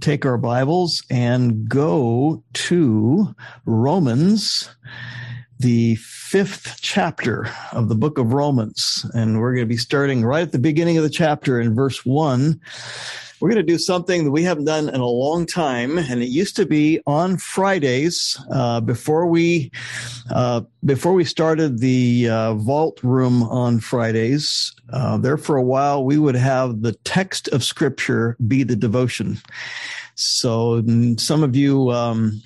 take our Bibles and go to Romans, the fifth chapter of the book of Romans. And we're going to be starting right at the beginning of the chapter in verse one. We're going to do something that we haven't done in a long time, and it used to be on Fridays uh, before we uh, before we started the uh, vault room on Fridays. Uh, there for a while, we would have the text of Scripture be the devotion. So some of you um,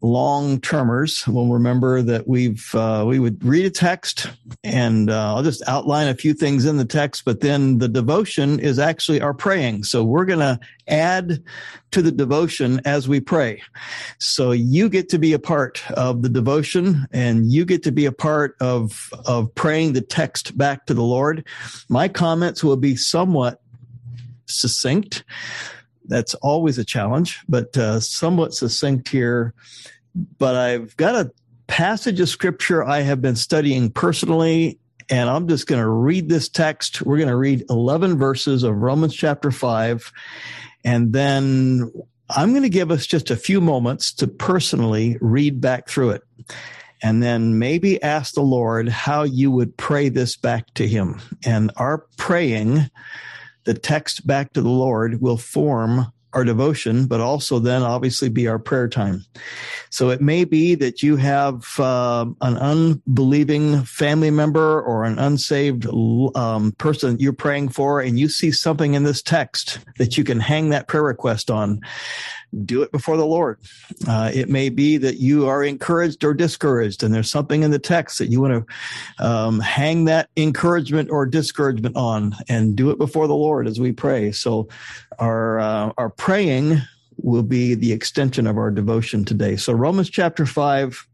long termers will remember that we've uh, we would read a text and uh, I'll just outline a few things in the text, but then the devotion is actually our praying. So we're going to add to the devotion as we pray. So you get to be a part of the devotion and you get to be a part of of praying the text back to the Lord. My comments will be somewhat succinct that's always a challenge, but uh, somewhat succinct here. But I've got a passage of scripture I have been studying personally, and I'm just going to read this text. We're going to read 11 verses of Romans chapter 5, and then I'm going to give us just a few moments to personally read back through it. And then maybe ask the Lord how you would pray this back to Him. And our praying the text back to the Lord will form our devotion, but also then obviously be our prayer time. So it may be that you have uh, an unbelieving family member or an unsaved um, person you're praying for, and you see something in this text that you can hang that prayer request on. Do it before the Lord. Uh, it may be that you are encouraged or discouraged, and there's something in the text that you want to um, hang that encouragement or discouragement on, and do it before the Lord as we pray. So, our uh, our praying will be the extension of our devotion today. So Romans chapter 5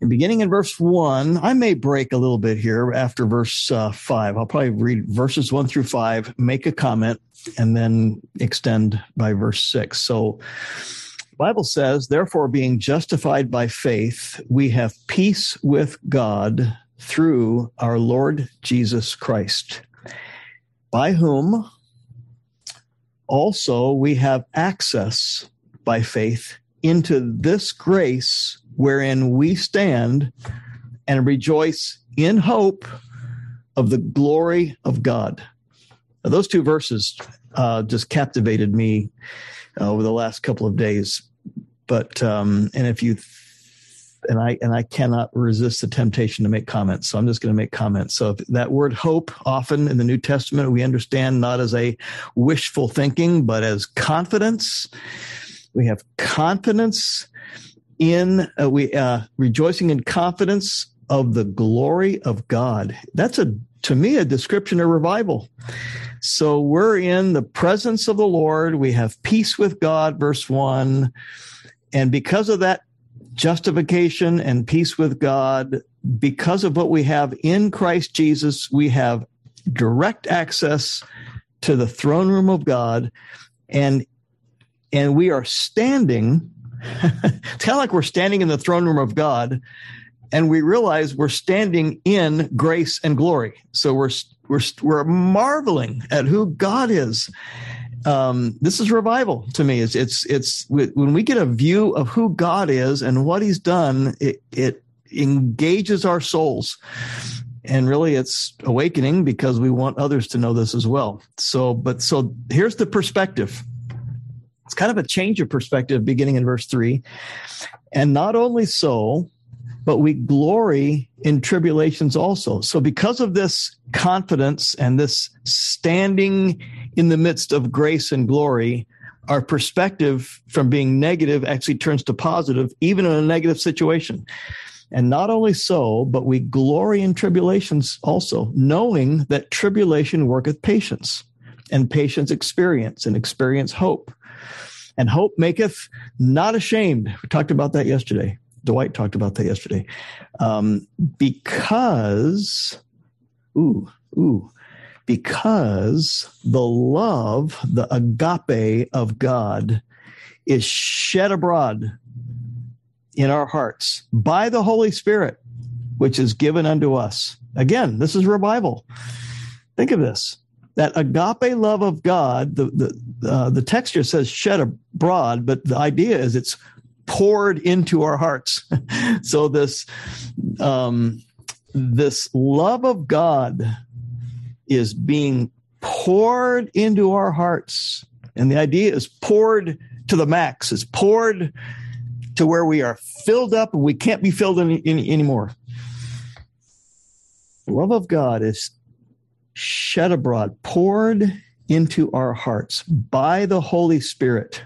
and beginning in verse 1, I may break a little bit here after verse uh, 5. I'll probably read verses 1 through 5, make a comment, and then extend by verse 6. So Bible says, Therefore, being justified by faith, we have peace with God through our Lord Jesus Christ, by whom also we have access by faith into this grace wherein we stand and rejoice in hope of the glory of God. Now, those two verses uh, just captivated me uh, over the last couple of days. But um, and if you and I and I cannot resist the temptation to make comments. So I'm just going to make comments. So that word hope, often in the New Testament, we understand not as a wishful thinking, but as confidence. We have confidence in uh, we uh, rejoicing in confidence of the glory of God. That's a to me a description of revival. So we're in the presence of the Lord. We have peace with God, verse one. And because of that justification and peace with God, because of what we have in Christ Jesus, we have direct access to the throne room of God. And and we are standing it's kind of like we're standing in the throne room of God and we realize we're standing in grace and glory. So we're we're we're marveling at who God is um, this is revival to me. It's it's it's when we get a view of who God is and what He's done, it it engages our souls, and really it's awakening because we want others to know this as well. So, but so here's the perspective. It's kind of a change of perspective beginning in verse three, and not only so, but we glory in tribulations also. So, because of this confidence and this standing in the midst of grace and glory, our perspective from being negative actually turns to positive, even in a negative situation. And not only so, but we glory in tribulations also, knowing that tribulation worketh patience, and patience experience, and experience hope. And hope maketh not ashamed. We talked about that yesterday. Dwight talked about that yesterday. Um, because, ooh, ooh, because the love, the agape of God is shed abroad in our hearts by the Holy Spirit, which is given unto us. Again, this is revival. Think of this that agape love of God, the, the uh, the texture says shed abroad, but the idea is it's poured into our hearts. so this um, this love of God is being poured into our hearts, and the idea is poured to the max. It's poured to where we are filled up and we can't be filled any, any, anymore. The love of God is shed abroad, poured into our hearts by the Holy Spirit.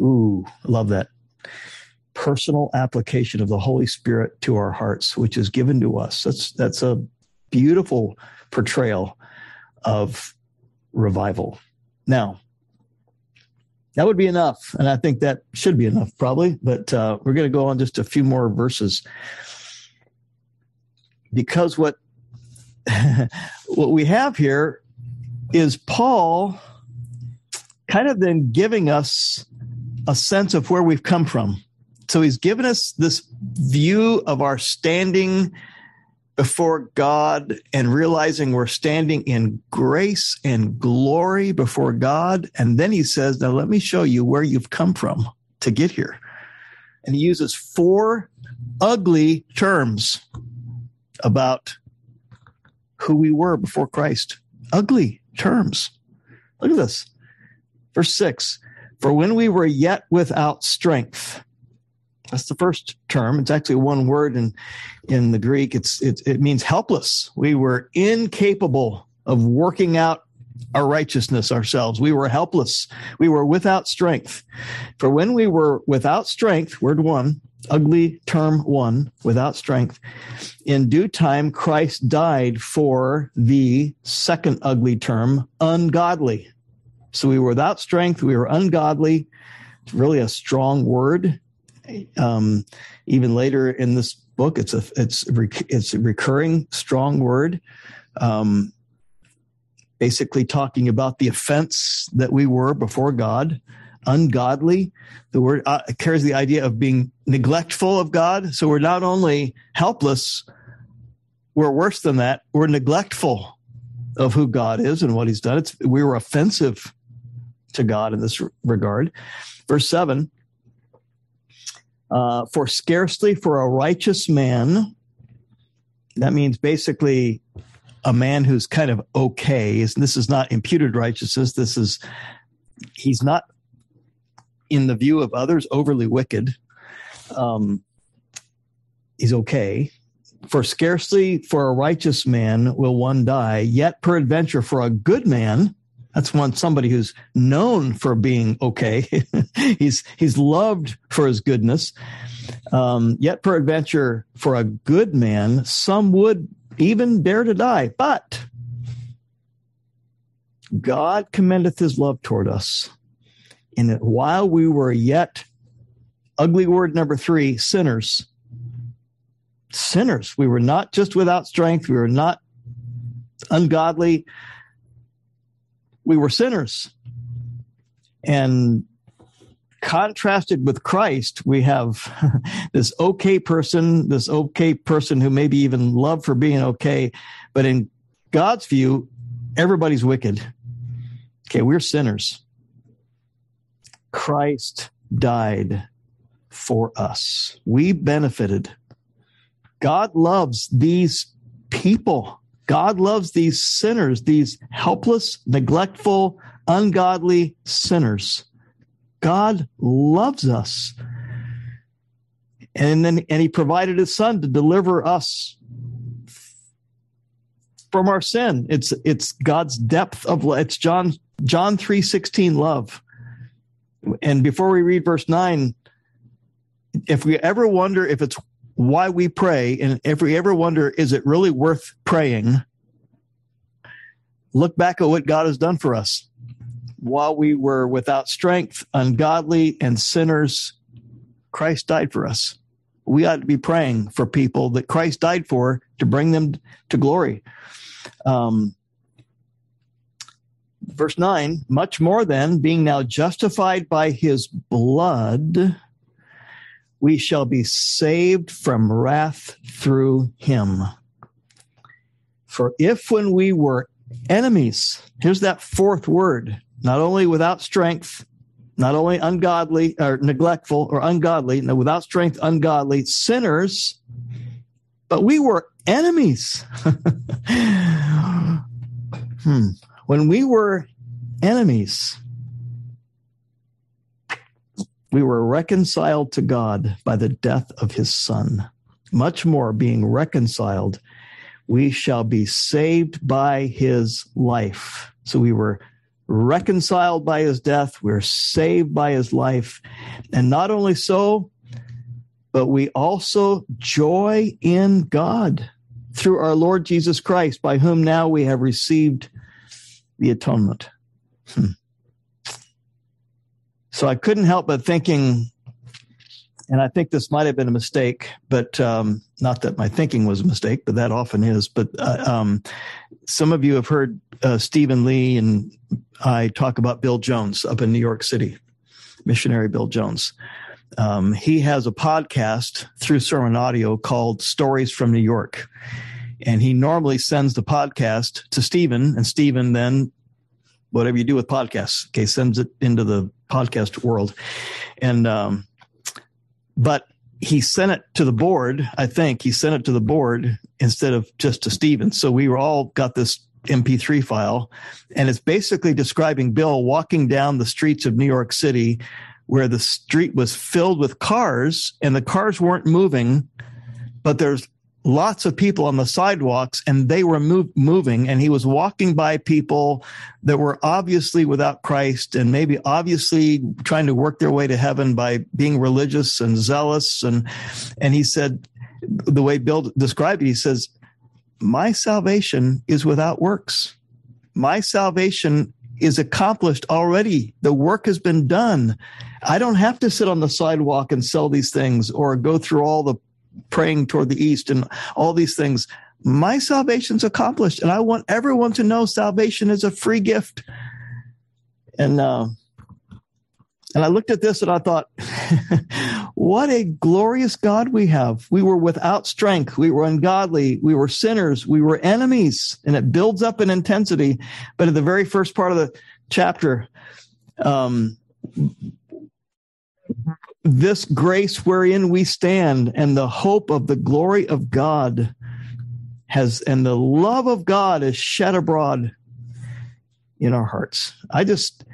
Ooh, I love that. Personal application of the Holy Spirit to our hearts, which is given to us. That's that's a beautiful portrayal of revival. Now, that would be enough, and I think that should be enough, probably. But uh, we're going to go on just a few more verses because what what we have here is Paul kind of then giving us a sense of where we've come from. So he's given us this view of our standing before God and realizing we're standing in grace and glory before God. And then he says, Now let me show you where you've come from to get here. And he uses four ugly terms about who we were before Christ. Ugly terms. Look at this. Verse six For when we were yet without strength, that's the first term. It's actually one word in, in the Greek. It's, it, it means helpless. We were incapable of working out our righteousness ourselves. We were helpless. We were without strength. For when we were without strength, word one, ugly term one, without strength, in due time, Christ died for the second ugly term, ungodly. So we were without strength. We were ungodly. It's really a strong word. Um, even later in this book, it's a it's it's a recurring strong word. Um, basically talking about the offense that we were before God, ungodly. The word uh, carries the idea of being neglectful of God. So we're not only helpless, we're worse than that. We're neglectful of who God is and what He's done. It's we were offensive to God in this regard. Verse seven. Uh, for scarcely for a righteous man, that means basically a man who's kind of okay. This is not imputed righteousness. This is he's not in the view of others, overly wicked. Um, he's okay. For scarcely for a righteous man will one die, yet peradventure for a good man, that's one somebody who's known for being okay. he's he's loved for his goodness. Um, yet peradventure for a good man, some would even dare to die. But God commendeth his love toward us in that while we were yet, ugly word number three, sinners, sinners, we were not just without strength, we were not ungodly, we were sinners. And contrasted with Christ, we have this okay person, this okay person who maybe even loved for being okay, but in God's view, everybody's wicked. Okay, we're sinners. Christ died for us. We benefited. God loves these people. God loves these sinners, these helpless, neglectful, ungodly sinners. God loves us. And then and he provided his son to deliver us from our sin. It's it's God's depth of love. it's John John 3:16 love. And before we read verse 9, if we ever wonder if it's why we pray, and if we ever wonder, is it really worth praying? Look back at what God has done for us. While we were without strength, ungodly, and sinners, Christ died for us. We ought to be praying for people that Christ died for to bring them to glory. Um, verse 9 much more than being now justified by his blood we shall be saved from wrath through him for if when we were enemies here's that fourth word not only without strength, not only ungodly or neglectful or ungodly, no, without strength, ungodly, sinners, but we were enemies. hmm. When we were enemies, we were reconciled to God by the death of his son. Much more being reconciled, we shall be saved by his life. So we were reconciled by his death, we're saved by his life. And not only so, but we also joy in God through our Lord Jesus Christ, by whom now we have received the atonement. Hmm. So I couldn't help but thinking, and I think this might have been a mistake, but um, not that my thinking was a mistake, but that often is. But uh, um, some of you have heard uh, Stephen Lee and I talk about Bill Jones up in New York City, missionary Bill Jones. Um, he has a podcast through Sermon Audio called Stories from New York. And he normally sends the podcast to Stephen, and Stephen then whatever you do with podcasts. Okay, sends it into the podcast world, and um, but he sent it to the board. I think he sent it to the board instead of just to Stephen. So we were all got this MP3 file, and it's basically describing Bill walking down the streets of New York City, where the street was filled with cars, and the cars weren't moving, but there's lots of people on the sidewalks and they were move, moving and he was walking by people that were obviously without Christ and maybe obviously trying to work their way to heaven by being religious and zealous. And and he said the way Bill described it he says my salvation is without works. My salvation is accomplished already. The work has been done. I don't have to sit on the sidewalk and sell these things or go through all the praying toward the east and all these things. My salvation's accomplished, and I want everyone to know salvation is a free gift. And uh, and I looked at this and I thought, what a glorious God we have. We were without strength. We were ungodly. We were sinners. We were enemies. And it builds up in intensity. But in the very first part of the chapter, um, this grace wherein we stand and the hope of the glory of God has and the love of God is shed abroad in our hearts. I just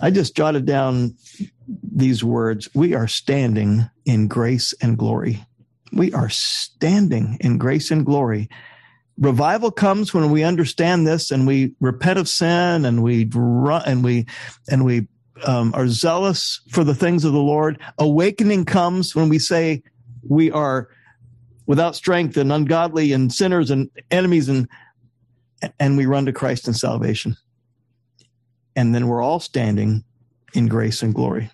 I just jotted down these words. We are standing in grace and glory. We are standing in grace and glory. Revival comes when we understand this and we repent of sin and we run and we and we um, are zealous for the things of the Lord. Awakening comes when we say we are without strength and ungodly and sinners and enemies and and we run to Christ and salvation. And then we're all standing in grace and glory.